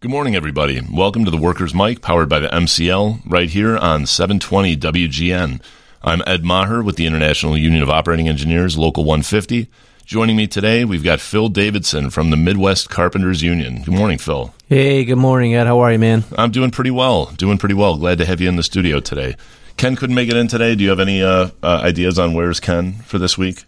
Good morning, everybody. Welcome to the Workers' Mic, powered by the MCL, right here on 720 WGN. I'm Ed Maher with the International Union of Operating Engineers, Local 150. Joining me today, we've got Phil Davidson from the Midwest Carpenters Union. Good morning, Phil. Hey, good morning, Ed. How are you, man? I'm doing pretty well. Doing pretty well. Glad to have you in the studio today. Ken couldn't make it in today. Do you have any uh, uh, ideas on where's Ken for this week?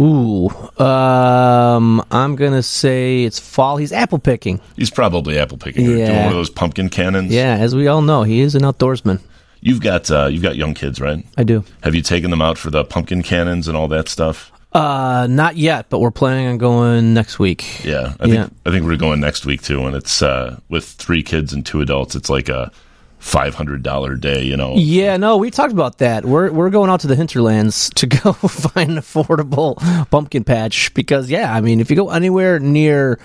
Ooh, um, I'm gonna say it's fall. He's apple picking. He's probably apple picking. Yeah. Doing one of those pumpkin cannons. Yeah, as we all know, he is an outdoorsman. You've got uh, you've got young kids, right? I do. Have you taken them out for the pumpkin cannons and all that stuff? Uh, not yet, but we're planning on going next week. Yeah, I Yeah. think I think we're going next week too, and it's uh, with three kids and two adults. It's like a five hundred dollar day, you know. Yeah, no, we talked about that. We're we're going out to the hinterlands to go find an affordable pumpkin patch because yeah, I mean, if you go anywhere near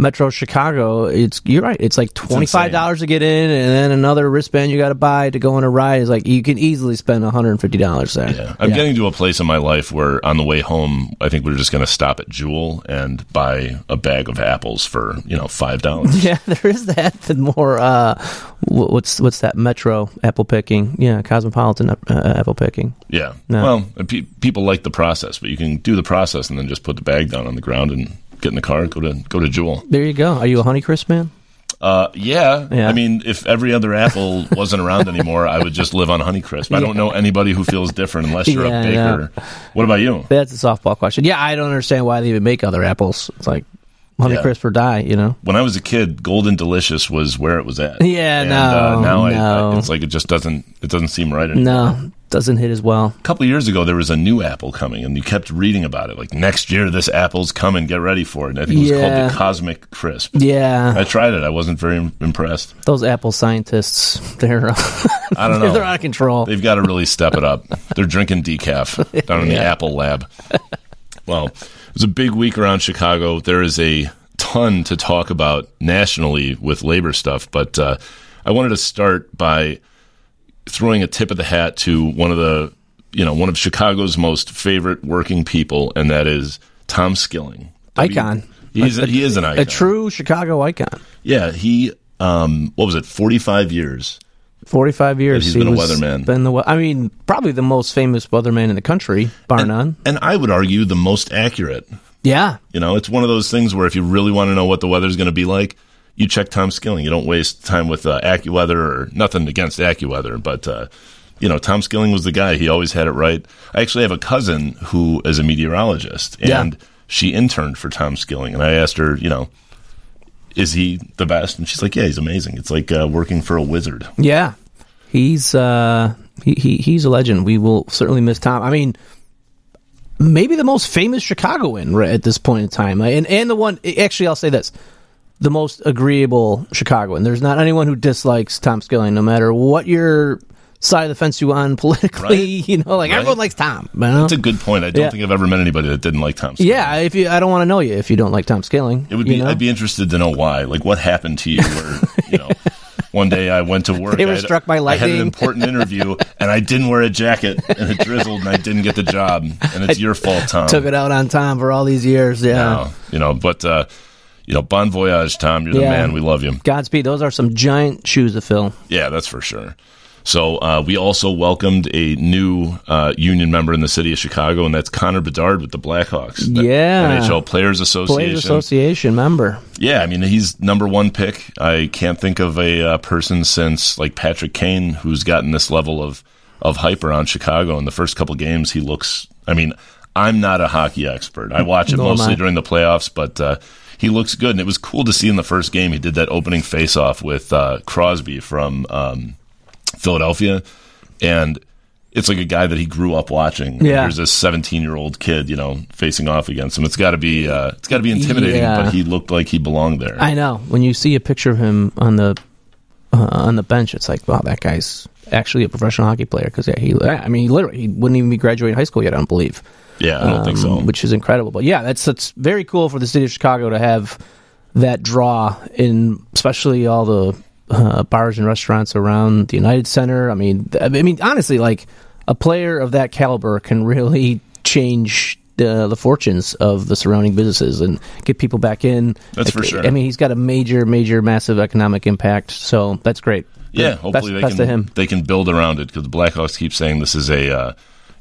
Metro Chicago, it's you're right. It's like twenty five dollars to get in, and then another wristband you got to buy to go on a ride. Is like you can easily spend one hundred and fifty dollars there. Yeah, I'm getting to a place in my life where on the way home, I think we're just going to stop at Jewel and buy a bag of apples for you know five dollars. Yeah, there is that. The more uh, what's what's that Metro apple picking? Yeah, cosmopolitan uh, apple picking. yeah. No. Well, pe- people like the process, but you can do the process and then just put the bag down on the ground and get in the car, go to go to Jewel. There you go. Are you a Honeycrisp man? Uh, yeah. Yeah. I mean, if every other apple wasn't around anymore, I would just live on Honeycrisp. I don't know anybody who feels different unless you're Yeah, a baker. What about you? That's a softball question. Yeah, I don't understand why they even make other apples. It's like Honeycrisp or die. You know? When I was a kid, Golden Delicious was where it was at. Yeah, and, no, uh, now no. I, it's like it just doesn't it doesn't seem right anymore. No, doesn't hit as well. A couple of years ago, there was a new apple coming, and you kept reading about it. Like next year, this apple's coming. Get ready for it. And I think it was Yeah. called the Cosmic Crisp. Yeah, I tried it. I wasn't very impressed. those apple scientists, they're I don't know. they're out of control. They've got to really step it up. They're drinking decaf down in the Apple lab. Well, was a big week around Chicago. There is a ton to talk about nationally with labor stuff, but uh, I wanted to start by throwing a tip of the hat to one of the, you know, one of Chicago's most favorite working people, and that is Tom Skilling. Icon. He's he is an icon. A true Chicago icon. yeah. He um, what was it? Forty five years. Forty-five years. he's he been a weatherman. Been the. I mean, probably the most famous weatherman in the country, bar none. and I would argue the most accurate. Yeah, You know, it's one of those things where if you really want to know what the weather's going to be like, you check Tom Skilling. You don't waste time with uh, AccuWeather or nothing against AccuWeather, but uh, you know, Tom Skilling was the guy. He always had it right. I actually have a cousin who is a meteorologist, Yeah. and she interned for Tom Skilling, and I asked her, you know, is he the best? And she's like, yeah, he's amazing. It's like uh, working for a wizard. yeah. He's uh he, he he's a legend. We will certainly miss Tom. I mean, maybe the most famous Chicagoan right at this point in time, and and the one actually I'll say this. The most agreeable Chicagoan. There's not anyone who dislikes Tom Skilling, no matter what your side of the fence you on politically. Right. You know, like Right. everyone likes Tom. You know? That's a good point. I don't Yeah. think I've ever met anybody that didn't like Tom Skilling. Yeah, if you, I don't want to know you if you don't like Tom Skilling. It would you be. know? I'd be interested to know why. Like, what happened to you? Where you know, one day I went to work. They were I had- struck by lightning. I had an important interview, and I didn't wear a jacket, and it drizzled, and I didn't get the job, and it's your fault, Tom. took it out on Tom for all these years. Yeah. You know, but uh, you know, bon voyage, Tom. You're the Yeah. man. We love you. Godspeed. Those are some giant shoes to fill. Yeah, that's for sure. So uh, we also welcomed a new uh, union member in the city of Chicago, and that's Connor Bedard with the Blackhawks. The Yeah. NHL Players Association. Players Association member. Yeah, I mean he's number one pick. I can't think of a uh, person since like Patrick Kane who's gotten this level of of hype around Chicago. In the first couple games, he looks. I mean, I'm not a hockey expert. I watch it am mostly during the playoffs, but uh, he looks good, and it was cool to see in the first game. He did that opening face-off with uh, Crosby from um, Philadelphia, and. It's like a guy that he grew up watching. Yeah. Here's this 17 year old kid, you know, facing off against him. It's got to be, uh, it's got to be intimidating. Yeah. But he looked like he belonged there. I know. When you see a picture of him on the uh, on the bench, it's like, wow, that guy's actually a professional hockey player. Because yeah, he, I mean, he literally he wouldn't even be graduating high school yet. I don't believe. Yeah, I don't think so. um, Which is incredible. But yeah, that's that's very cool for the city of Chicago to have that draw in, especially all the uh, bars and restaurants around the United Center. I mean, I mean, honestly, like a player of that caliber can really change uh, the fortunes of the surrounding businesses and get people back in. That's for sure. I mean, he's got a major, major, massive economic impact. So that's great. Yeah, hopefully they best can to him. they can build around it because the Blackhawks keep saying this is a uh,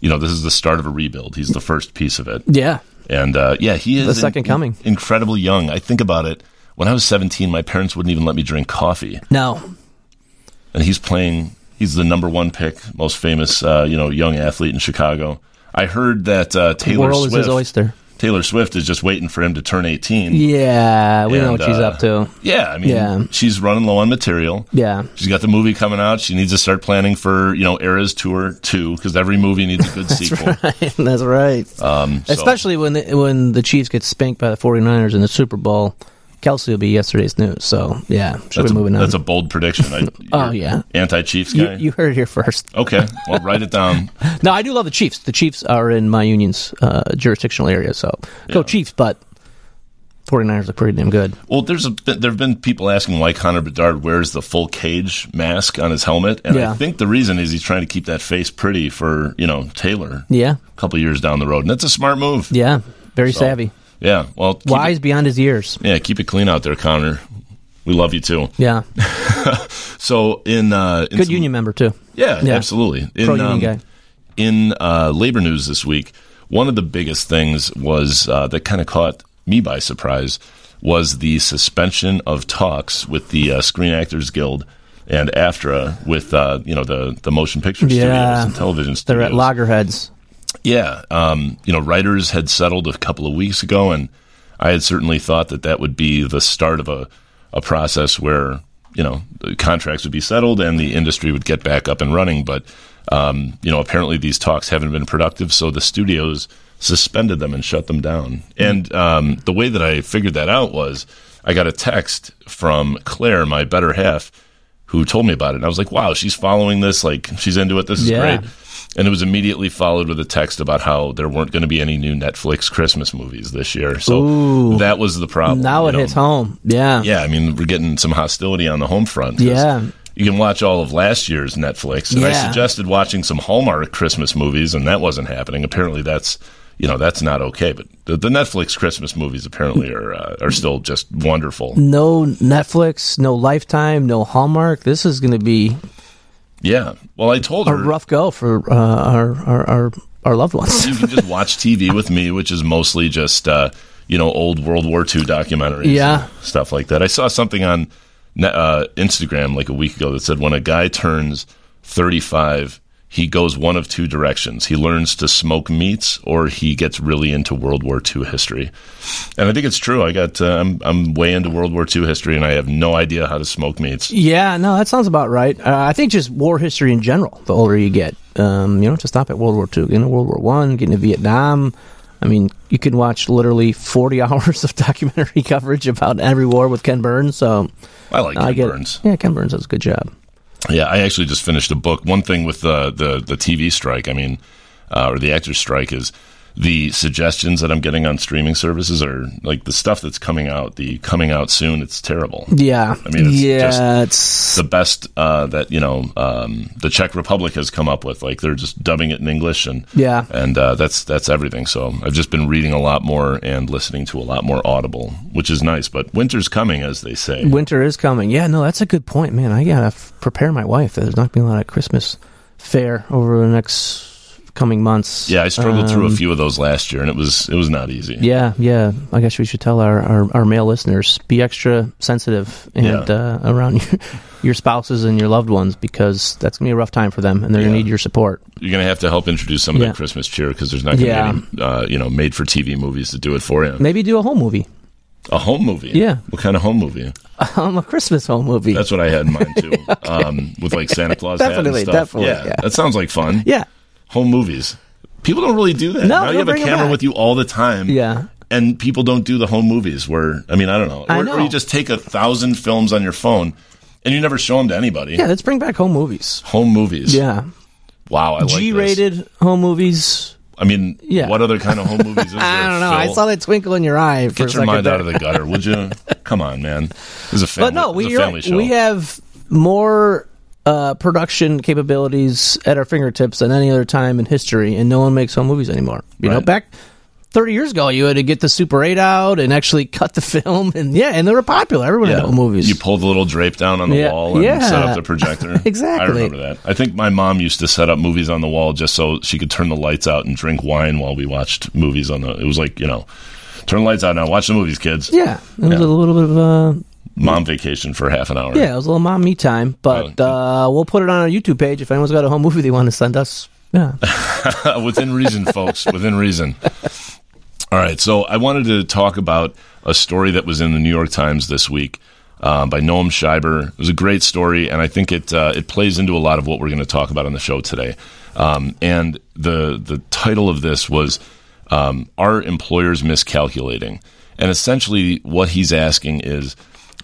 you know this is the start of a rebuild. He's the first piece of it, Yeah, and uh, yeah, he is The second coming. incredibly young. I think about it. When I was 17, my parents wouldn't even let me drink coffee, no, and he's playing. He's the number one pick, most famous, uh, you know, young athlete in Chicago. I heard that uh, Taylor world Swift. is his oyster. Taylor Swift is just waiting for him to turn 18. Yeah, we know what she's uh, up to. Yeah, I mean, Yeah. she's running low on material. Yeah, She's got the movie coming out. She needs to start planning for you know Eras Tour two because every movie needs a good sequel. that's right. Um, so- Especially when the, when the Chiefs get spanked by the 49ers in the Super Bowl. Kelsey will be yesterday's news. So yeah, should that's be a, moving on. that's a bold prediction. I, Oh, yeah. anti-Chiefs you, guy. you heard it here first. okay, well write it down. No, I do love the Chiefs. The Chiefs are in my union's uh, jurisdictional area, so go Chiefs. But 49ers look pretty damn good. Well, there's a there have been people asking why Connor Bedard wears the full cage mask on his helmet, and I think the reason is he's trying to keep that face pretty for you know Taylor Yeah, a couple years down the road, and that's a smart move. yeah, very So, savvy, Yeah, well, wise It, beyond his years. yeah, keep it clean out there, Connor. We love you too. Yeah, So in uh, in good some- union member too. Yeah, Yeah. absolutely. In, Pro union um, guy. in uh, labor news this week, one of the biggest things was uh, that kind of caught me by surprise was the suspension of talks with the uh, Screen Actors Guild and AFTRA with uh, you know the the motion picture studios Yeah. and television studios. They're at loggerheads. Yeah, um, you know, writers had settled a couple of weeks ago, and I had certainly thought that that would be the start of a, a process where you know the contracts would be settled and the industry would get back up and running. But um, you know, apparently these talks haven't been productive, so the studios suspended them and shut them down. And um, the way that I figured that out was I got a text from Claire, my better half, who told me about it. And I was like, wow, she's following this. Like, she's into it. This is Yeah. great. And it was immediately followed with a text about how there weren't going to be any new Netflix Christmas movies this year. So Ooh. that was the problem. now it know. hits home. Yeah, Yeah, I mean, we're getting some hostility on the home front. Yeah. You can watch all of last year's Netflix. And I suggested watching some Hallmark Christmas movies, and that wasn't happening. Apparently, that's. You know that's not okay, but the, the Netflix Christmas movies apparently are uh, are still just wonderful. no Netflix, no Lifetime, no Hallmark. This is going to be Yeah. Well, I told a her rough go for uh, our, our our our loved ones. you can just watch TV with me, which is mostly just uh, you know old World War II documentaries, Yeah. and stuff like that. I saw something on uh, Instagram like a week ago that said when a guy turns thirty-five, he goes one of two directions: he learns to smoke meats, or he gets really into World War II history. And I think it's true. I got uh, I'm I'm way into World War II history, and I have no idea how to smoke meats. Yeah, no, that sounds about right. Uh, I think just war history in general. The older you get, um, you don't to stop at World War II, Get into World War One, get into Vietnam. I mean, you can watch literally forty hours of documentary coverage about every war with Ken Burns. So I like I Ken get Burns. yeah, Ken Burns does a good job. Yeah, I actually just finished a book. One thing with the the, the TV strike, I mean, uh, or the actors strike, is the suggestions that I'm getting on streaming services are like the stuff that's coming out. The coming out soon, it's terrible. Yeah, I mean, it's yeah, just it's The best uh, that you know um, the Czech Republic has come up with, like they're just dubbing it in English, and Yeah. and uh, that's that's everything. So I've just been reading a lot more and listening to a lot more Audible, which is nice. But winter's coming, as they say. winter is coming. Yeah, no, that's a good point, man. I gotta f- prepare my wife. There's not gonna be a lot of Christmas fare over the next coming months. Yeah, I struggled through a Um, few of those last year, and it was it was not easy. Yeah, yeah. I guess we should tell our, our, our male listeners be extra sensitive and Yeah. uh, around your, your spouses and your loved ones because that's gonna be a rough time for them and they're Yeah. gonna need your support. You're gonna have to help introduce some of Yeah. that Christmas cheer because there's not gonna be any, uh, you know, made for TV movies to do it for you. Maybe do a home movie, A home movie. Yeah. What kind of home movie? um, a Christmas home movie. That's what I had in mind too. um, with like Santa Claus Definitely, stuff. definitely, Yeah, yeah. that sounds like fun. yeah, Home movies. People don't really do that. No, now you have a camera with you all the time. yeah. And people don't do the home movies where I mean I don't know. I Or, know. or you just take a thousand films on your phone and you never show them to anybody. Yeah, let's bring back home movies. Home movies. Yeah, Wow. I like this. G-rated home movies. I mean, Yeah. what other kind of home movies is there? I don't know. I saw that twinkle in your eye. For Get your mind there. out of the gutter, would you? Come on, man. Is a family. But no, we a family show. we have more uh, production capabilities at our fingertips than any other time in history, and no one makes home movies anymore. You know, back 30 years ago, you had to get the Super 8 out and actually cut the film. And yeah, and they were popular. Everyone had home movies. You pulled the little drape down on the Yeah, wall and yeah. set up the projector. Exactly. I remember that. I think my mom used to set up movies on the wall just so she could turn the lights out and drink wine while we watched movies on the. It was like you know, turn the lights out now. Watch the movies, kids. yeah, it was Yeah. a little bit of uh, Mom vacation for half an hour. yeah, it was a little mom me time. But uh, we'll put it on our YouTube page if anyone's got a home movie they want to send us. Yeah, within reason, folks. Within reason. All right. So I wanted to talk about a story that was in the New York Times this week um, by Noam Scheiber. It was a great story, and I think it uh, it plays into a lot of what we're going to talk about on the show today. Um, and the the title of this was um, "Are Employers Miscalculating?" And essentially, what he's asking is.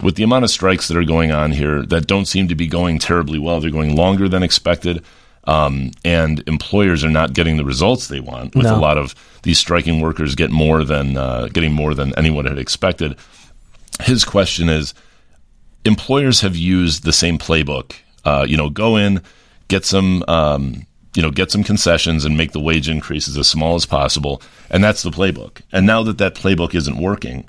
With the amount of strikes that are going on here that don't seem to be going terribly well, they're going longer than expected um, and employers are not getting the results they want. With No. a lot of these striking workers get more than uh, getting more than anyone had expected. His question is: Employers have used the same playbook. Uh, you know, go in, get some. Um, you know, get some concessions and make the wage increases as small as possible, and that's the playbook. And now that that playbook isn't working,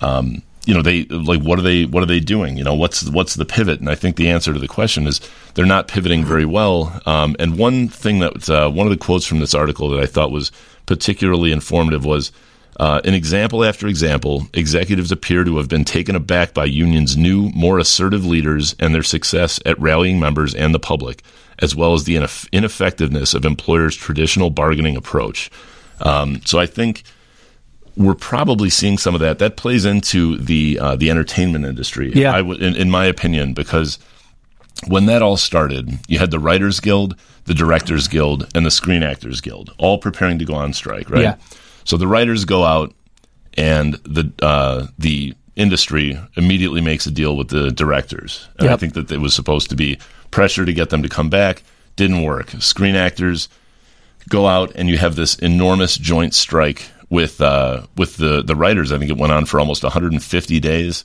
um, you know they like what are they what are they doing? You know what's what's the pivot? And i think the answer to the question is they're not pivoting very well. Um, and one thing that uh, one of the quotes from this article that i thought was particularly informative was uh, in example after example executives appear to have been taken aback by unions new more assertive leaders and their success at rallying members and the public as well as the ineff- ineffectiveness of employers traditional bargaining approach. Um, so i think we're probably seeing some of that. That plays into the uh, the entertainment industry. Yeah. W- in, in my opinion, because when that all started, you had the Writers Guild, the Directors Guild, and the Screen Actors Guild all preparing to go on strike. Right. Yeah. So the writers go out, and the uh, the industry immediately makes a deal with the directors. And I think that it was supposed to be pressure to get them to come back. Didn't work. Screen actors go out and you have this enormous joint strike with uh, with the the writers. I think it went on for almost 150 days,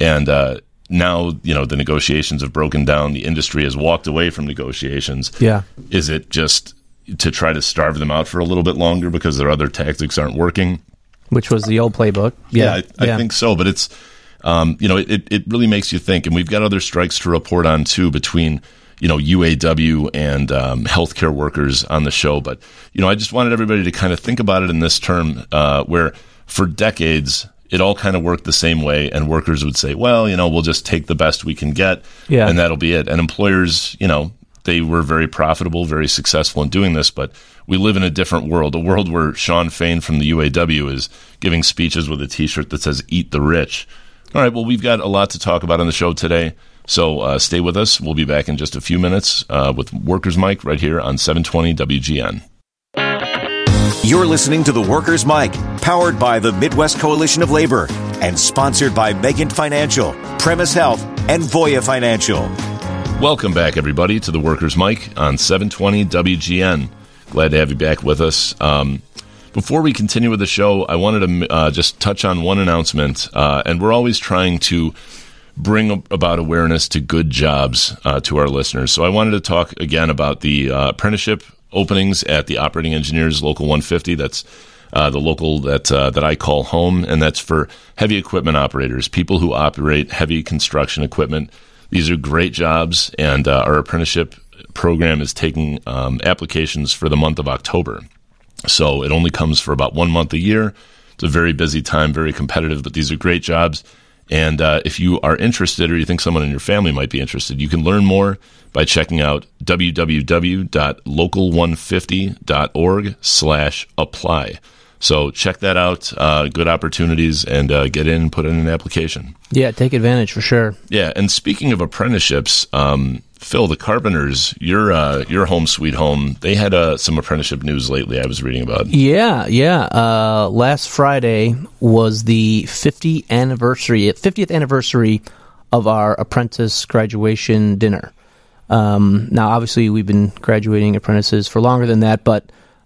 and uh, now you know the negotiations have broken down. The industry has walked away from negotiations. yeah, Is it just to try to starve them out for a little bit longer because their other tactics aren't working? which was the old playbook. Yeah, I, I think so, but it's um, you know it, it really makes you think, and we've got other strikes to report on too between you know UAW and um, healthcare workers on the show. But you know, I just wanted everybody to kind of think about it in this term, uh, where for decades it all kind of worked the same way, and workers would say, "Well, you know, we'll just take the best we can get, Yeah. and that'll be it." And employers, you know. They were very profitable, very successful in doing this, but we live in a different world, a world where Shawn Fain from the UAW is giving speeches with a T-shirt that says "Eat the Rich." All right, well, we've got a lot to talk about on the show today, so uh, stay with us. We'll be back in just a few minutes uh, with Workers Mic right here on 720 WGN. You're listening to the Workers' Mic, powered by the Midwest Coalition of Labor and sponsored by Megan Financial, Premise Health, and Voya Financial. Welcome back, everybody, to the Workers Mic on 720 WGN. Glad to have you back with us. Um, before we continue with the show, I wanted to uh, just touch on one announcement, uh, and we're always trying to bring about awareness to good jobs uh, to our listeners. So I wanted to talk again about the uh, apprenticeship openings at the Operating Engineers Local 150. That's uh, the local that uh, that I call home, and that's for heavy equipment operators, people who operate heavy construction equipment. These are great jobs, and uh, our apprenticeship program is taking um, applications for the month of October. So it only comes for about one month a year. It's a very busy time, very competitive, but these are great jobs. And uh, if you are interested or you think someone in your family might be interested, you can learn more by checking out www.local150.org slash apply. So check that out. Uh, good opportunities and uh, get in and put in an application. yeah, take advantage for sure. Yeah, and speaking of apprenticeships, um, Phil, the Carpenters, your uh, your home sweet home, they had uh, some apprenticeship news lately. I was reading about. Yeah, yeah. Uh, last Friday was the 50th anniversary, 50th anniversary of our apprentice graduation dinner. Um, now, obviously, we've been graduating apprentices for longer than that, but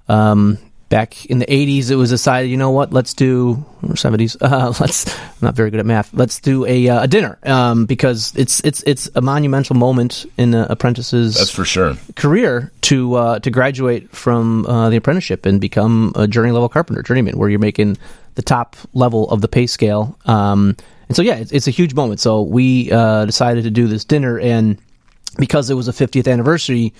um, back in the 80s, it was decided, you know what, let's do, or 70s, uh, let's, I'm not very good at math, let's do a, uh, a dinner, um, because it's, it's, it's a monumental moment in an apprentice's That's for sure. career to, uh, to graduate from, uh, the apprenticeship and become a journey level carpenter, journeyman, where you're making the top level of the pay scale. Um, and so, yeah, it's, it's a huge moment. So we, uh, decided to do this dinner and because it was a 50th anniversary,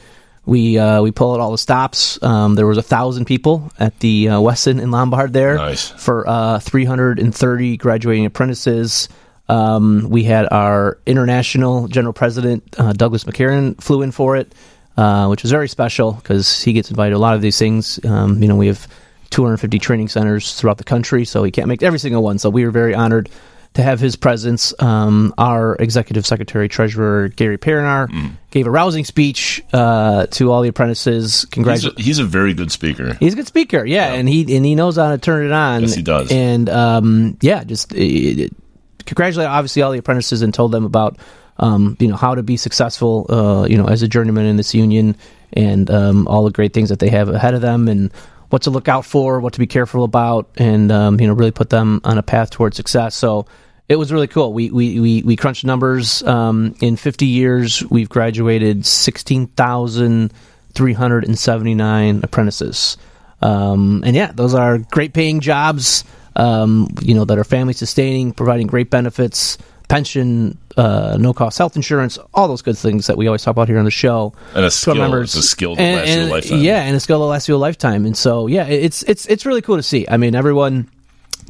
we uh, we pulled out all the stops. Um, there was a thousand people at the uh, Westin in Lombard there Nice. for uh, 330 graduating apprentices. Um, we had our international general president uh, Douglas McCarron flew in for it, uh, which was very special because he gets invited to a lot of these things. Um, you know, we have 250 training centers throughout the country, so he can't make every single one. So we were very honored to have his presence. Um, our executive secretary treasurer Gary Perinar gave a rousing speech uh, to all the apprentices. He's a, Congratulations. he's a very good speaker. He's a good speaker, yeah, and he and he knows how to turn it on. Yes, he does. And um, yeah, just it, it, congratulate obviously all the apprentices and told them about um, you know how to be successful, uh, you know, as a journeyman in this union and um, all the great things that they have ahead of them and what to look out for, what to be careful about, and um, you know really put them on a path towards success. So. It was really cool. We we we, we crunched numbers. Um, in 50 years, we've graduated 16,379 apprentices. Um, and yeah, those are great paying jobs, um, you know, that are family sustaining, providing great benefits, pension, uh, no cost health insurance, all those good things that we always talk about here on the show. And a skill, members. it's a skill that And- lasts you a lifetime. Yeah, and a skill that lasts you a lifetime. And so, yeah, it's it's it's really cool to see. I mean, everyone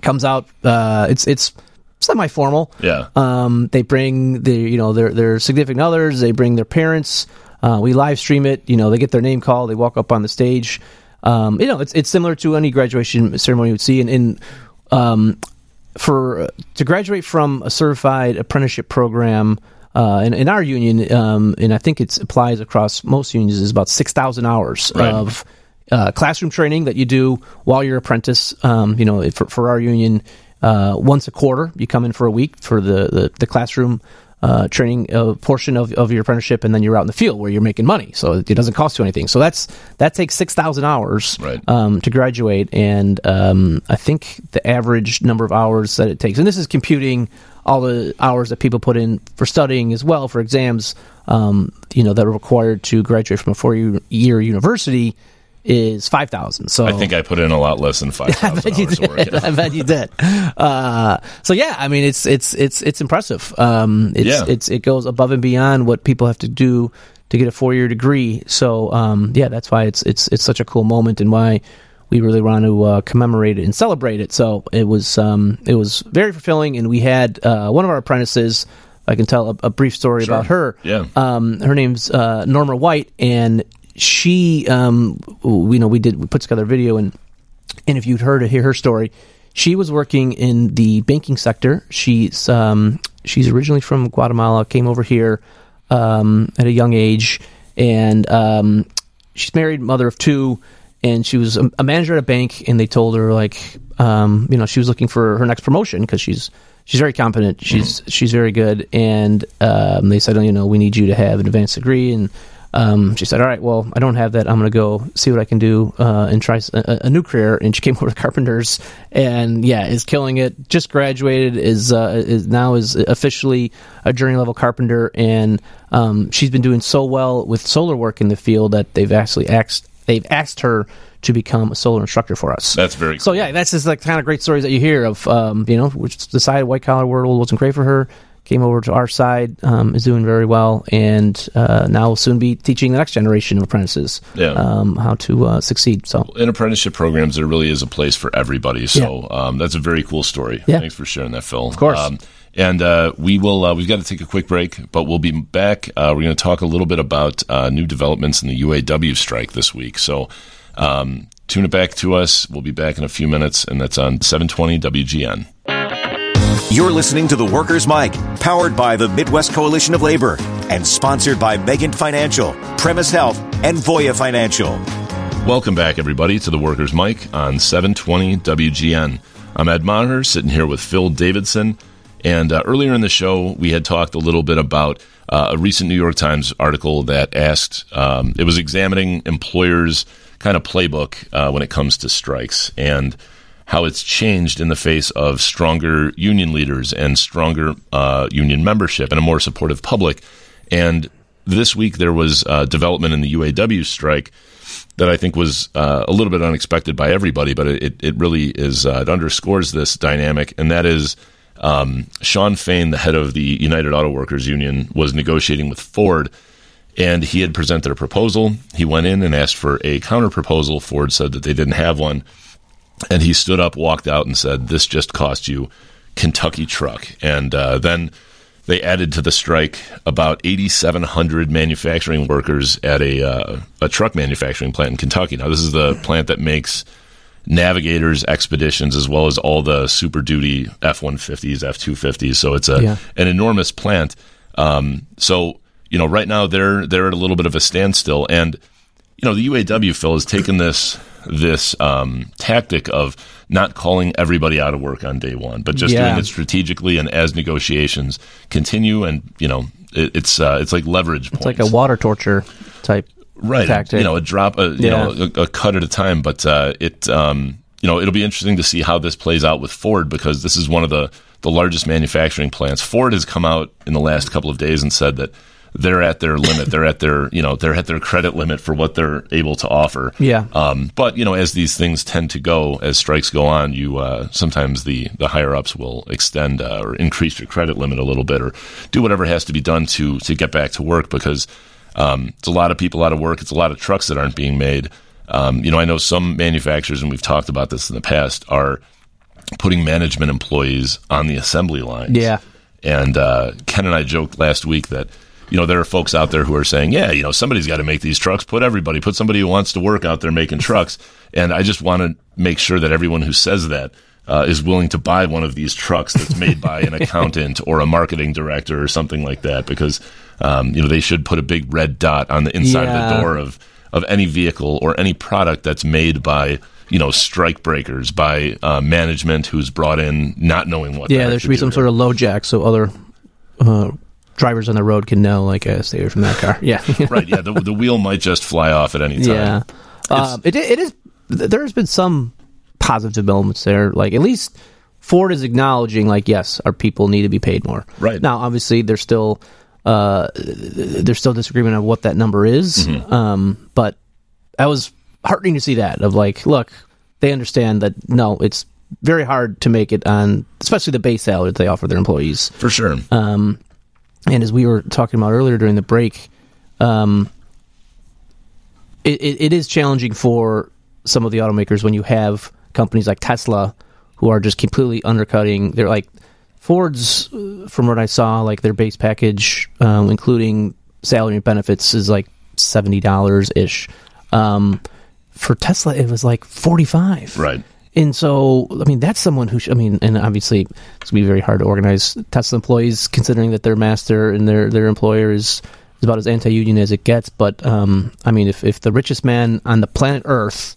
comes out. Uh, it's it's semi formal. Yeah. Um, they bring the you know their their significant others. They bring their parents. Uh, we live stream it. You know, they get their name called. They walk up on the stage. Um, you know, it's it's similar to any graduation ceremony you would see. And, and um, for to graduate from a certified apprenticeship program. Uh, in, in our union, um, and I think it applies across most unions, is about six thousand hours Right. of uh, classroom training that you do while you're apprentice. Um, you know, for, for our union, uh, once a quarter, you come in for a week for the the, the classroom uh, training uh, portion of, of your apprenticeship, and then you're out in the field where you're making money. So it doesn't cost you anything. So that's that takes six thousand hours Right. um, to graduate, and um, I think the average number of hours that it takes, and this is computing all the hours that people put in for studying as well for exams, um, you know, that are required to graduate from a four-year university is five thousand. So I think I put in a lot less than five thousand hours work. did. yeah. I bet you did. Uh, so yeah, I mean, it's it's it's it's impressive. Um, it's Yeah. it's it goes above and beyond what people have to do to get a four year degree. So um, yeah, that's why it's it's it's such a cool moment and why we really want to uh, commemorate it and celebrate it. So it was um, it was very fulfilling, and we had uh, one of our apprentices. I can tell a, a brief story about her. Yeah. Um, her name's uh, Norma White, and she, um, we know we did we put together a video, and and if you'd heard to hear her story, she was working in the banking sector. She's um, she's originally from Guatemala, came over here um, at a young age, and um, she's married, mother of two, and she was a, a manager at a bank. And they told her like, um, you know, she was looking for her next promotion because she's she's very competent, she's she's very good, and um, they said, oh, you know, we need you to have an advanced degree and. Um, she said, "All right, well, I don't have that. I'm going to go see what I can do uh, and try a new career." And she came over to Carpenters, and yeah, is killing it. Just graduated, is uh, is now is officially a journey level carpenter, and um, she's been doing so well with solar work in the field that they've actually asked they've asked her to become a solar instructor for us. That's very cool. So yeah, that's just like kind of great stories that you hear of. Um, you know, which decided white collar world wasn't great for her. Came over to our side, um, is doing very well, and uh, now will soon be teaching the next generation of apprentices Yeah. um, how to uh, succeed. So in apprenticeship programs, there really is a place for everybody. So um, that's a very cool story. Yeah. Thanks for sharing that, Phil. Of course. Um, and uh, we will. Uh, we've got to take a quick break, but we'll be back. Uh, we're going to talk a little bit about uh, new developments in the UAW strike this week. So um, tune it back to us. We'll be back in a few minutes, and that's on 720 WGN. You're listening to The Workers' Mic, powered by the Midwest Coalition of Labor and sponsored by Megan Financial, Premise Health, and Voya Financial. Welcome back, everybody, to the Workers' Mic on 720 WGN. I'm Ed Maher, sitting here with Phil Davidson. And uh, earlier in the show, we had talked a little bit about uh, a recent New York Times article that asked, um, it was examining employers' kind of playbook uh, when it comes to strikes and how it's changed in the face of stronger union leaders and stronger uh, union membership and a more supportive public. And this week there was uh, development in the UAW strike that I think was uh, a little bit unexpected by everybody, but it, it really is, uh, it underscores this dynamic, and that is um, Shawn Fain, the head of the United Auto Workers Union, was negotiating with Ford, and he had presented a proposal. He went in and asked for a counter proposal. Ford said that they didn't have one, and he stood up, walked out, and said, This just cost you Kentucky truck. And uh, then they added to the strike about 8,700 manufacturing workers at a uh, a truck manufacturing plant in Kentucky. Now, this is the plant that makes navigators, expeditions, as well as all the super duty F 150s, F 250s. So it's a Yeah. an enormous plant. Um, so you know, right now they're they're at a little bit of a standstill, and you know the UAW Phil has taken this this um, tactic of not calling everybody out of work on day one, but just Yeah. doing it strategically and as negotiations continue, and you know it, it's uh, it's like leverage. It's like a water torture type. right tactic. you know a drop a, you Yeah. know a, a cut at a time but uh, it um, you know it'll be interesting to see how this plays out with Ford because this is one of the the largest manufacturing plants Ford has come out in the last couple of days and said that they're at their limit they're at their you know they're at their credit limit for what they're able to offer Yeah. um, but you know as these things tend to go as strikes go on you uh, sometimes the the higher ups will extend uh, or increase your credit limit a little bit or do whatever has to be done to to get back to work because um, it's a lot of people out of work. It's a lot of trucks that aren't being made. Um, you know, I know some manufacturers, and we've talked about this in the past, are putting management employees on the assembly lines. Yeah. And uh, Ken and I joked last week that, you know, there are folks out there who are saying, yeah, you know, somebody's got to make these trucks. Put everybody, put somebody who wants to work out there making trucks. And I just want to make sure that everyone who says that uh, is willing to buy one of these trucks that's made by an accountant or a marketing director or something like that, because um, you know they should put a big red dot on the inside of the door of of any vehicle or any product that's made by you know strike breakers by uh, management who's brought in not knowing what. Yeah, there should be some sort of LoJack so other uh, drivers on the road can know, like, uh, stay away from that car. Yeah. right. Yeah, the, the wheel might just fly off at any time. Yeah, um, it it is. There has been some positive developments there. Like at least Ford is acknowledging, like, yes, our people need to be paid more. Right. now, obviously, there's still uh, there's still disagreement on what that number is. Mm-hmm. Um, but I was heartening to see that of like, look, they understand that no, it's very hard to make it on, especially the base salary that they offer their employees. for sure. Um, and as we were talking about earlier during the break, um, it, it, it is challenging for some of the automakers when you have companies like Tesla who are just completely undercutting. They're like Ford's, uh, from what I saw, like their base package, um, including salary and benefits, is like seventy dollars ish. Um, for Tesla, it was like forty five. right. And so, I mean, that's someone who, sh- I mean, and obviously it's going to be very hard to organize Tesla employees considering that their master and their, their employer is, is about as anti union as it gets. But, um, I mean, if, if the richest man on the planet Earth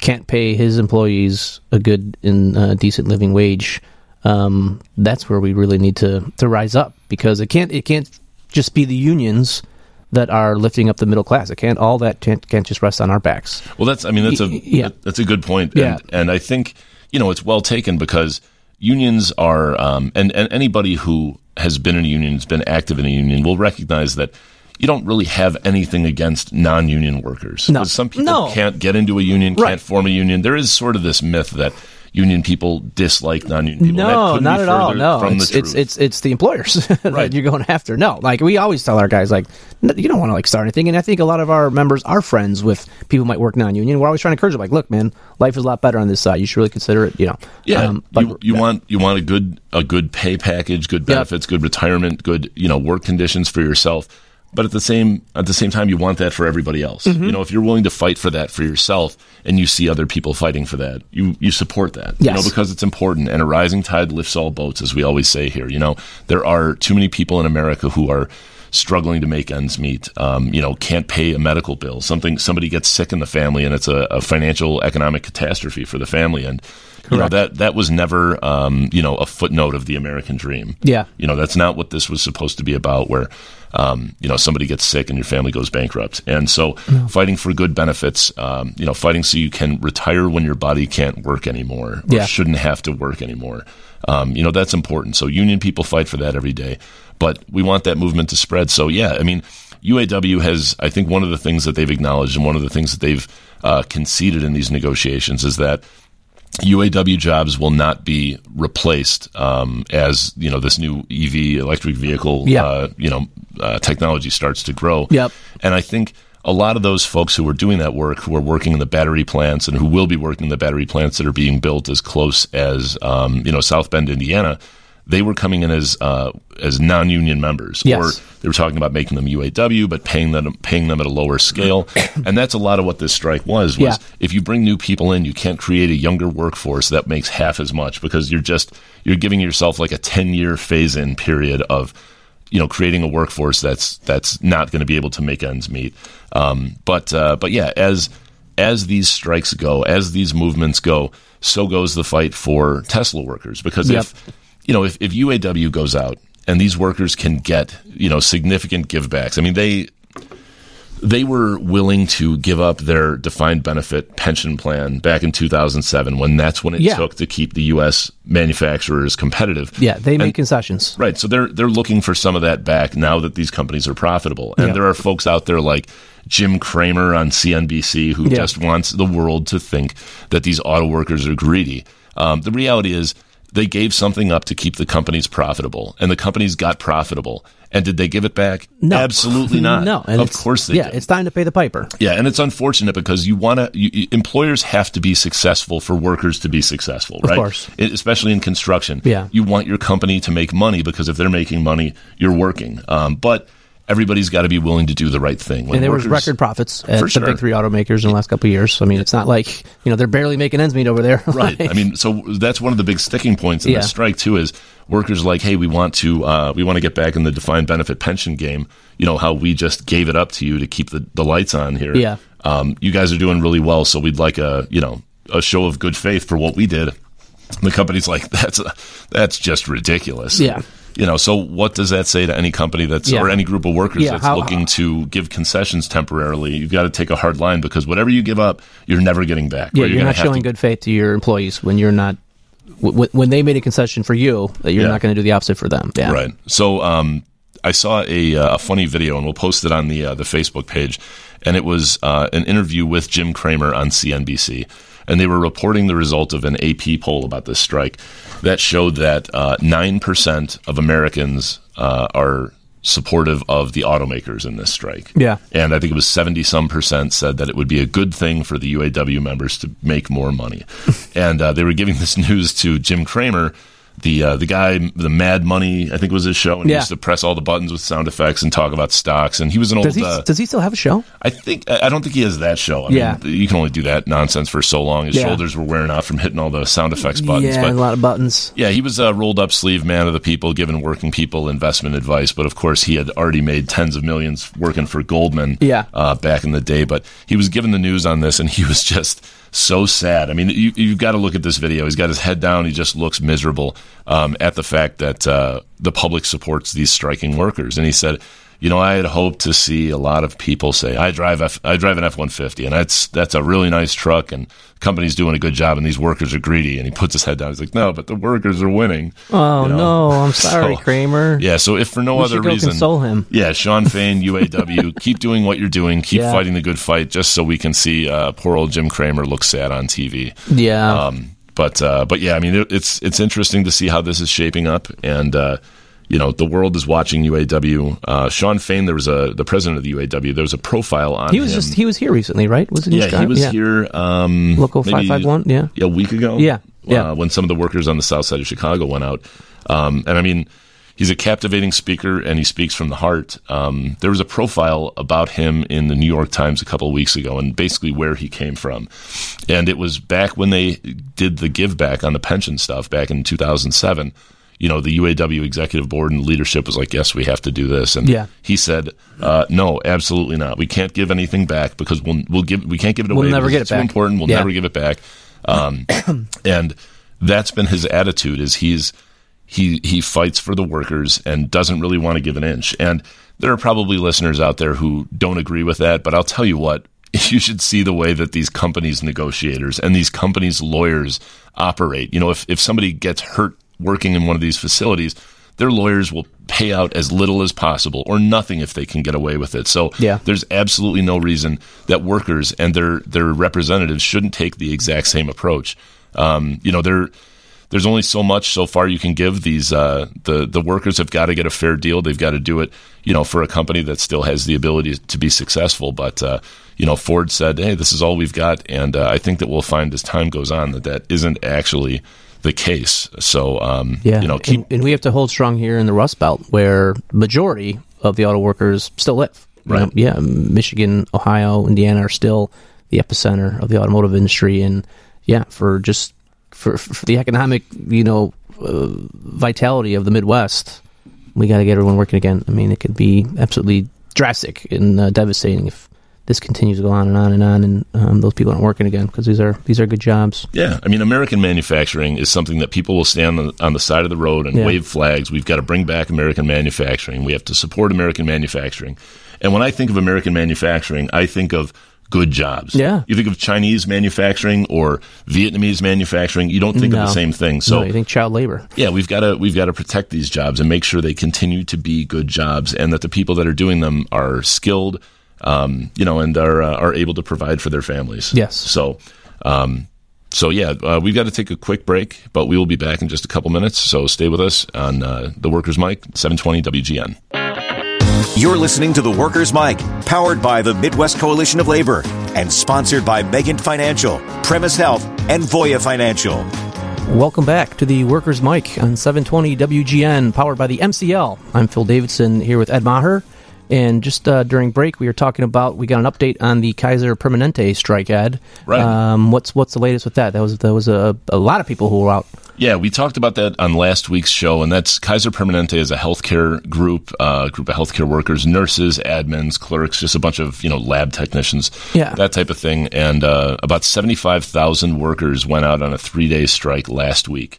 can't pay his employees a good and uh, decent living wage, um, that's where we really need to, to rise up because it can't, it can't just be the unions that are lifting up the middle class. It can't, all that can't, can't just rest on our backs. Well, that's I mean that's a yeah. that's a good point. Yeah. And, and I think you know it's well taken because unions are um, and and anybody who has been in a union, has been active in a union, will recognize that. You don't really have anything against non-union workers. No. Some people No. can't get into a union, Right. can't form a union. There is sort of this myth that union people dislike non-union people. No, be at all. No, from it's, the it's it's it's the employers Right. that you're going after. No, like we always tell our guys, like you don't want to like start anything. And I think a lot of our members are friends with people who might work non-union. We're always trying to encourage them, like, look, man, life is a lot better on this side. You should really consider it. You know, Yeah, Um, but you, you want you want a good a good pay package, good Yep. benefits, good retirement, good you know work conditions for yourself. But at the same at the same time, you want that for everybody else. Mm-hmm. You know, if you're willing to fight for that for yourself, and you see other people fighting for that, you you support that. You know, because it's important, and a rising tide lifts all boats, as we always say here. You know, there are too many people in America who are struggling to make ends meet. Um, you know, can't pay a medical bill. Something somebody gets sick in the family, and it's a, a financial economic catastrophe for the family. And you know that that was never um, you know a footnote of the American dream. Yeah. you know that's not what this was supposed to be about. Where um, you know somebody gets sick and your family goes bankrupt, and so fighting for good benefits. Um, you know, fighting so you can retire when your body can't work anymore or Yeah. shouldn't have to work anymore. Um, you know that's important. So union people fight for that every day, but we want that movement to spread. So yeah, I mean. UAW has, I think, one of the things that they've acknowledged and one of the things that they've uh, conceded in these negotiations is that UAW jobs will not be replaced um, as you know this new EV electric vehicle uh, you know uh, technology starts to grow. Yep. And I think a lot of those folks who are doing that work, who are working in the battery plants and who will be working in the battery plants that are being built as close as um, you know South Bend, Indiana, they were coming in as uh, as non-union members, Yes. or they were talking about making them UAW, but paying them paying them at a lower scale. and that's a lot of what this strike was. Was Yeah. if you bring new people in, you can't create a younger workforce that makes half as much because you're just you're giving yourself like a ten year phase in period of you know creating a workforce that's that's not going to be able to make ends meet. Um, but uh, but yeah, as as these strikes go, as these movements go, so goes the fight for Tesla workers because Yep. if you know if, if UAW goes out and these workers can get you know significant givebacks, I mean they they were willing to give up their defined benefit pension plan back in 2007 when that's when it Yeah. took to keep the U.S. manufacturers competitive. Yeah, they make And- concessions. Right. So they're they're looking for some of that back now that these companies are profitable. And Yeah. there are folks out there like Jim Cramer on CNBC who Yeah. just wants the world to think that these auto workers are greedy. Um, the reality is they gave something up to keep the companies profitable, and the companies got profitable. And did they give it back? No, absolutely not. No, and of course they Yeah, did. it's time to pay the piper. Yeah, and it's unfortunate because you want to. Employers have to be successful for workers to be successful, right? Of course. I- especially in construction. Yeah. you want your company to make money because if they're making money, you're working. Um, but everybody's got to be willing to do the right thing. When And there was record profits at For the sure. big three automakers in the last couple of years. I mean, it's not like you know they're barely making ends meet over there. right. I mean, so that's one of the big sticking points in Yeah. this strike too. Is workers are like, hey, we want to uh, we want to get back in the defined benefit pension game. You know how we just gave it up to you to keep the, the lights on here. Yeah. Um, you guys are doing really well, so we'd like a you know a show of good faith for what we did. And the company's like, that's that's just ridiculous. Yeah. You know, so what does that say to any company that's Yeah. or any group of workers Yeah, that's how- looking to give concessions temporarily? You've got to take a hard line because whatever you give up, you're never getting back. yeah, Or you're, gonna not showing to good faith to your employees when you're not w- when they made a concession for you that you're Yeah. not going to do the opposite for them. Yeah, Right. So um, I saw a, uh, a funny video, and we'll post it on the uh, the Facebook page. And it was uh, an interview with Jim Cramer on CNBC, and they were reporting the result of an AP poll about this strike that showed that uh, nine percent of Americans uh, are supportive of the automakers in this strike. Yeah. And I think it was 70 some percent said that it would be a good thing for the UAW members to make more money. and uh, they were giving this news to Jim Cramer, the uh, the guy, the Mad Money, I think was his show, and he used to press all the buttons with sound effects and talk about stocks. And he was an old. Does he uh, does he still have a show? I think I I don't think he has that show. I Yeah. mean, you can only do that nonsense for so long. His Yeah. shoulders were wearing out from hitting all the sound effects buttons. yeah, but a lot of buttons. yeah, he was a rolled up sleeve man of the people, giving working people investment advice. But of course, he had already made tens of millions working for Goldman Yeah. uh, back in the day. But he was given the news on this, and he was just so sad. I mean, you, you've got to look at this video. He's got his head down. He just looks miserable um, at the fact that uh, the public supports these striking workers. And he said, you know, I had hoped to see a lot of people say, "I drive F- I drive an F one fifty, and that's that's a really nice truck, and the company's doing a good job, and these workers are greedy." And he puts his head down. He's like, "No, but the workers are winning." Oh You know? no, I'm sorry, So, Cramer. Yeah, so if for no We other go reason, console him. yeah, Shawn Fain, UAW, keep doing what you're doing, keep Yeah. fighting the good fight, just so we can see uh, poor old Jim Cramer look sad on TV. Yeah, Um, but uh, but yeah, I mean, it, it's it's interesting to see how this is shaping up, and uh, you know, the world is watching UAW. Uh, Shawn Fain, there was a the president of the UAW. There was a profile on he was him. just he was here recently, right? Was it yeah, he was here. Um, Local 551, yeah. a week ago. Yeah, yeah. Uh, when some of the workers on the south side of Chicago went out, um, and I mean, he's a captivating speaker and he speaks from the heart. Um, there was a profile about him in the New York Times a couple of weeks ago, and basically where he came from, and it was back when they did the give back on the pension stuff back in 2007. You know, the UAW executive board and leadership was like, yes, we have to do this. And Yeah. he said, uh, no, absolutely not. We can't give anything back because we'll, we'll give, we can't give it away. We'll never get it's it too important. We'll Yeah. never give it back. Um, and that's been his attitude is he's, he, he fights for the workers and doesn't really want to give an inch. And there are probably listeners out there who don't agree with that, but I'll tell you what, you should see the way that these companies negotiators and these companies lawyers operate. You know, if, if somebody gets hurt working in one of these facilities, their lawyers will pay out as little as possible or nothing if they can get away with it. So Yeah. there's absolutely no reason that workers and their their representatives shouldn't take the exact same approach. Um, you know, there there's only so much so far you can give these uh, the the workers have got to get a fair deal. They've got to do it, you know, for a company that still has the ability to be successful. But uh, you know, Ford said, "Hey, this is all we've got," and uh, I think that we'll find as time goes on that that isn't actually the case. So, um, Yeah, you know, keep and, and we have to hold strong here in the Rust Belt, where majority of the auto workers still live. You Right. know, yeah, Michigan, Ohio, Indiana are still the epicenter of the automotive industry, and yeah, for just for for the economic, you know, uh, vitality of the Midwest, we got to get everyone working again. I mean, it could be absolutely drastic and uh, devastating if this continues to go on and on and on, and um, those people aren't working again because these are these are good jobs. Yeah, I mean, American manufacturing is something that people will stand on the, on the side of the road and Yeah. wave flags. We've got to bring back American manufacturing. We have to support American manufacturing. And when I think of American manufacturing, I think of good jobs. Yeah. You think of Chinese manufacturing or Vietnamese manufacturing, you don't think of the same thing. So no, you think child labor? yeah, we've got to we've got to protect these jobs and make sure they continue to be good jobs, and that the people that are doing them are skilled, um, you know, and are uh, are able to provide for their families. Yes. So, um, so yeah, uh, we've got to take a quick break, but we will be back in just a couple minutes. So stay with us on uh, the Workers Mic, seven twenty WGN. You're listening to The Workers' Mic, powered by the Midwest Coalition of Labor and sponsored by Megan Financial, Premise Health, and Voya Financial. Welcome back to the Workers' Mic on 720 WGN, powered by the MCL. I'm Phil Davidson here with Ed Maher. And just uh, during break, we were talking about we got an update on the Kaiser Permanente strike, Ed. Right. Um, what's what's the latest with that? That was that was a, a lot of people who were out. Yeah, we talked about that on last week's show, and that's Kaiser Permanente is a healthcare group, uh, group of healthcare workers, nurses, admins, clerks, just a bunch of you know lab technicians, Yeah. that type of thing. And uh, about seventy five thousand workers went out on a three day strike last week,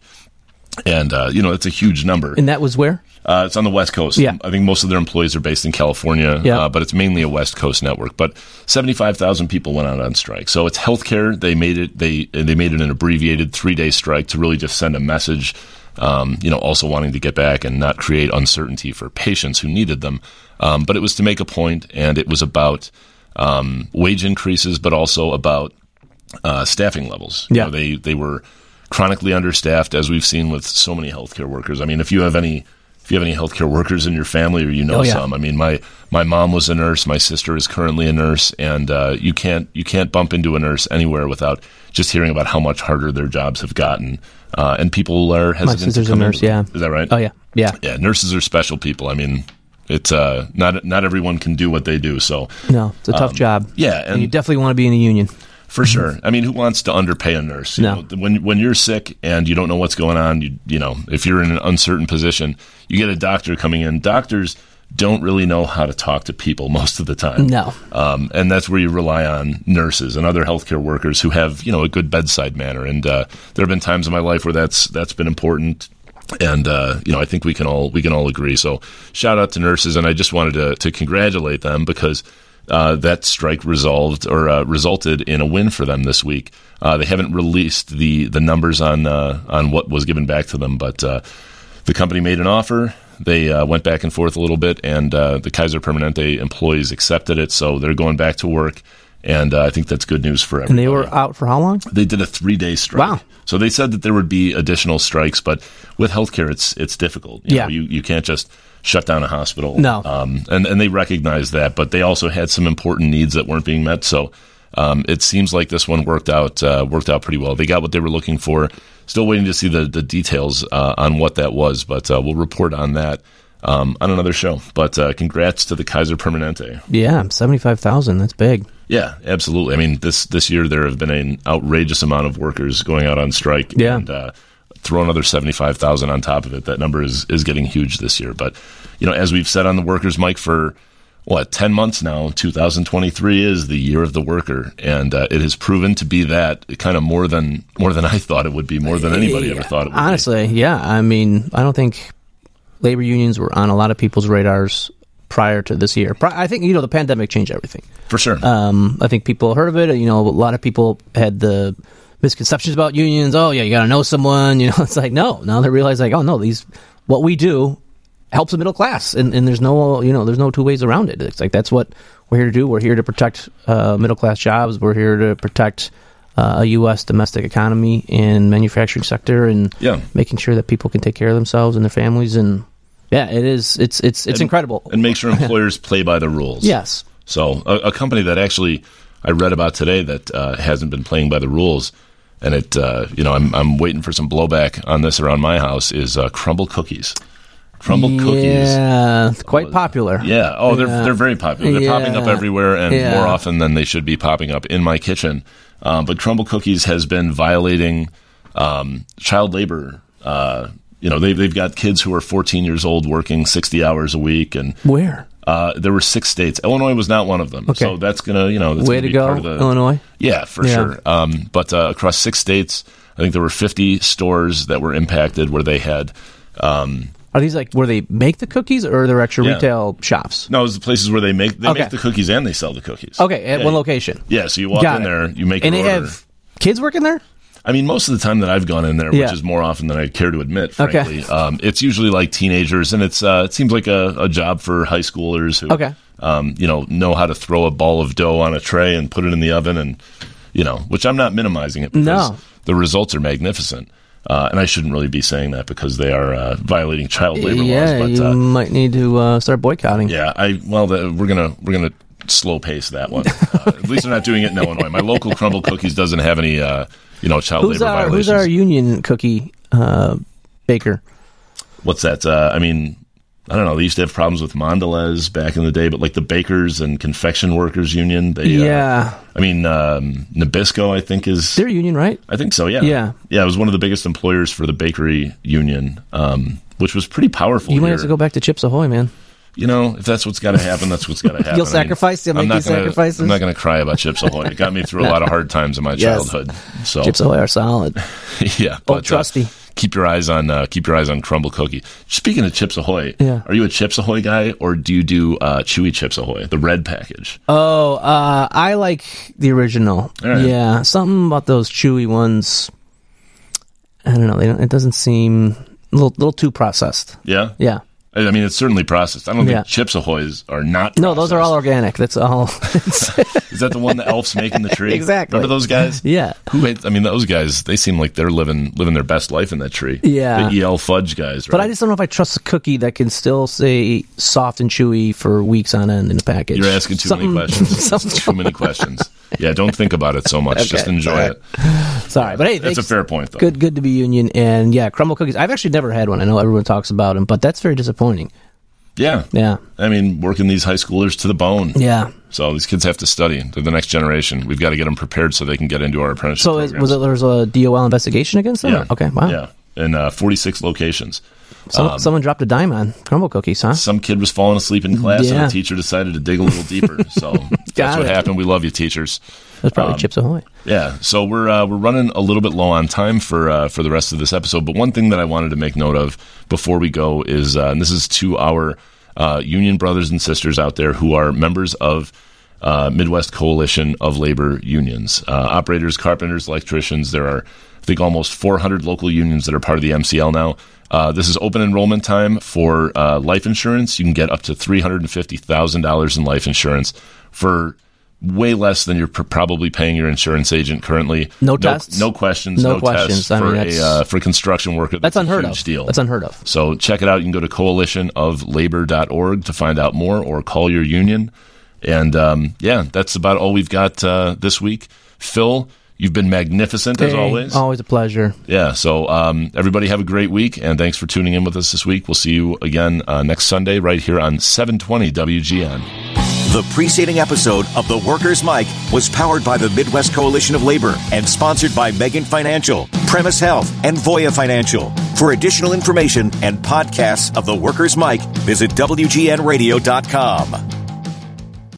and uh, you know it's a huge number. And that was where? Uh, it's on the West Coast. Yeah. I think most of their employees are based in California, Yeah. uh, but it's mainly a West Coast network. But seventy-five thousand people went out on strike, so it's healthcare. They made it. They they made it an abbreviated three-day strike to really just send a message. Um, you know, also wanting to get back and not create uncertainty for patients who needed them. Um, but it was to make a point, and it was about um, wage increases, but also about uh, staffing levels. You Yeah. know, they they were chronically understaffed, as we've seen with so many healthcare workers. I mean, if you have any if you have any healthcare workers in your family or you know Oh, yeah. some, I mean, my my mom was a nurse, my sister is currently a nurse, and uh, you can't you can't bump into a nurse anywhere without just hearing about how much harder their jobs have gotten, uh, and people are hesitant. to sister's a nurse, yeah. is that right? Oh yeah, yeah. yeah. Nurses are special people. I mean, it's uh, not not everyone can do what they do, so. No, it's a tough job. Um, yeah, and, you definitely want to be in a union. For sure. I mean, who wants to underpay a nurse? You No. know, when when you're sick and you don't know what's going on, you you know, if you're in an uncertain position, you get a doctor coming in. Doctors don't really know how to talk to people most of the time. No. Um, and that's where you rely on nurses and other healthcare workers who have, you know, a good bedside manner. And uh, there have been times in my life where that's that's been important. And uh, you know, I think we can all we can all agree. So, shout out to nurses, and I just wanted to to congratulate them because uh, that strike resolved or uh, resulted in a win for them this week. Uh, they haven't released the the numbers on uh, on what was given back to them, but uh, the company made an offer. They uh, went back and forth a little bit, and uh, the Kaiser Permanente employees accepted it, so they're going back to work. And uh, I think that's good news for everyone. And they were out for how long? They did a three day strike. Wow. So they said that there would be additional strikes, but with healthcare, it's it's difficult. You Yeah. know, you you can't just shut down a hospital. No. Um, and and they recognize that, but they also had some important needs that weren't being met. So. Um, it seems like this one worked out uh, worked out pretty well. They got what they were looking for. Still waiting to see the the details uh, on what that was, but uh, we'll report on that um, on another show. But uh, congrats to the Kaiser Permanente. Yeah, seventy five thousand. That's big. Yeah, absolutely. I mean, this this year there have been an outrageous amount of workers going out on strike. Yeah. and uh, throw another seventy five thousand on top of it. That number is is getting huge this year. But you know, as we've said on the workers' mic for what 10 months now 2023 is the year of the worker and uh, it has proven to be that kind of more than more than i thought it would be more than anybody ever thought it would be. Honestly, yeah. I mean, I don't think labor unions were on a lot of people's radars prior to this year. I think you know the pandemic changed everything. for sure Um, I think people heard of it. You know, a lot of people had the misconceptions about unions. Oh, yeah, you got to know someone. You know, it's like no. Now they realize like, oh no, these what we do helps the middle class, and, and there's no you know there's no two ways around it. It's like that's what we're here to do. We're here to protect uh, middle class jobs. We're here to protect. Uh, a U.S. domestic economy and manufacturing sector, and Yeah. making sure that people can take care of themselves and their families, and yeah, it is. It's it's it's And- incredible. and make sure employers play by the rules yes, So a, a company that actually I read about today that uh, hasn't been playing by the rules, and it uh, you know I'm I'm waiting for some blowback on this around my house is uh, Crumbl cookies. Crumbl cookies. Yeah, quite popular. Yeah. Oh, they're Yeah. they're very popular. They're popping up everywhere, and Yeah. more often than they should be popping up in my kitchen. Um, but Crumbl Cookies has been violating um, child labor. Uh, you know, they've they've got kids who are 14 years old working 60 hours a week, and Where? uh, there were six states. Illinois was not one of them. Okay. So that's gonna you know that's Way be go, part of the, Illinois. yeah, for Yeah. sure. Um, but uh, across six states, I think there were 50 stores that were impacted where they had. Um, Are these like where they make the cookies, or they're actual Yeah. retail shops? no, it's the places where they make they Okay. make the cookies and they sell the cookies. Okay, at Yeah, one location. Yeah, so you walk Got in it. there, you make and they order. have kids working there. I mean, most of the time that I've gone in there, Yeah. which is more often than I care to admit, Okay. frankly, um, it's usually like teenagers, and it's uh, it seems like a, a job for high schoolers who, Okay. um, you know, know how to throw a ball of dough on a tray and put it in the oven, and you know, which I'm not minimizing it because No. the results are magnificent. Uh, and I shouldn't really be saying that because they are uh, violating child labor yeah, laws. you But uh, might need to uh, start boycotting. yeah, I well, the, we're gonna we're gonna slow pace that one. Uh, at least they're not doing it in Illinois. My local Crumbl Cookies doesn't have any, uh, you know, child Who's labor our violations. Who's our union cookie uh, baker? What's that? Uh, I mean, I don't know. They used to have problems with Mondelez back in the day, but like the bakers and confection workers union, they, uh, yeah, I mean, um, Nabisco, I think is, they're union, right? I think so. Yeah, Yeah. yeah. It was one of the biggest employers for the bakery union, um, which was pretty powerful. You might here. have to go back to Chips Ahoy, man. You know, if that's what's got to happen, that's what's got to happen. You'll I mean, sacrifice? You'll I'm make these gonna- sacrifices? I'm not going to cry about Chips Ahoy. It got me through a lot of hard times in my Yes. childhood. So Chips Ahoy are solid. yeah, Old trusty. keep your eyes on uh, keep your eyes on Crumbl Cookie. Speaking of Chips Ahoy, Yeah. are you a Chips Ahoy guy or do you do uh, Chewy Chips Ahoy, the red package? Oh, uh, I like the original. Right. Yeah, something about those chewy ones. I don't know. They don't, it doesn't seem a little, little too processed. Yeah, Yeah. I mean it's certainly processed. I don't Yeah. think Chips Ahoy's are not. No, those are all organic. That's all. Is that the one the elves make in the tree? Exactly. Remember those guys? yeah. Who I mean, those guys. They seem like they're living living their best life in that tree. Yeah. the EL Fudge guys. Right? But I just don't know if I trust a cookie that can still say soft and chewy for weeks on end in a package. You're asking too Something- many questions. too many questions. Yeah, don't think about it so much. Just enjoy it. Sorry, but hey, That's a fair point, though. Good, good to be union, and yeah, Crumbl cookies. I've actually never had one. I know everyone talks about them, but that's very disappointing. Yeah. Yeah, I mean, working these high schoolers to the bone. yeah. So these kids have to study. They're the next generation. We've got to get them prepared so they can get into our apprenticeship So is, was it there was a DOL investigation against them? Yeah. Okay. Wow. Yeah. In uh, 46 locations. Some, someone dropped a dime on Crumbl cookies, huh? Some kid was falling asleep in class, and Yeah. the teacher decided to dig a little deeper. So that's Got what happened. We love you, teachers. That's probably um, Chips Ahoy. Yeah, so we're uh, we're running a little bit low on time for uh, for the rest of this episode. But one thing that I wanted to make note of before we go is, uh, and this is to our uh, union brothers and sisters out there who are members of uh, Midwest Coalition of Labor Unions, uh, operators, carpenters, electricians. There are, I think, almost 400 local unions that are part of the MCL now. Uh, this is open enrollment time for uh, life insurance. You can get up to three hundred and fifty thousand dollars in life insurance for way less than you're pr- probably paying your insurance agent currently. No tests? no questions, No no, questions. tests I mean, for that's- a uh, for construction worker. That's a unheard of. Deal. That's unheard of. So check it out. You can go to coalitionoflabor.org to find out more or call your union. And um, yeah, that's about all we've got uh, this week. Phil, You've been magnificent hey, as always. Always a pleasure. Yeah. So um, everybody have a great week, and thanks for tuning in with us this week. We'll see you again uh, next Sunday right here on 720 WGN. The preceding episode of The Workers' Mic was powered by the Midwest Coalition of Labor and sponsored by Megan Financial, Premise Health, and Voya Financial. For additional information and podcasts of The Workers' Mic, visit WGNradio.com.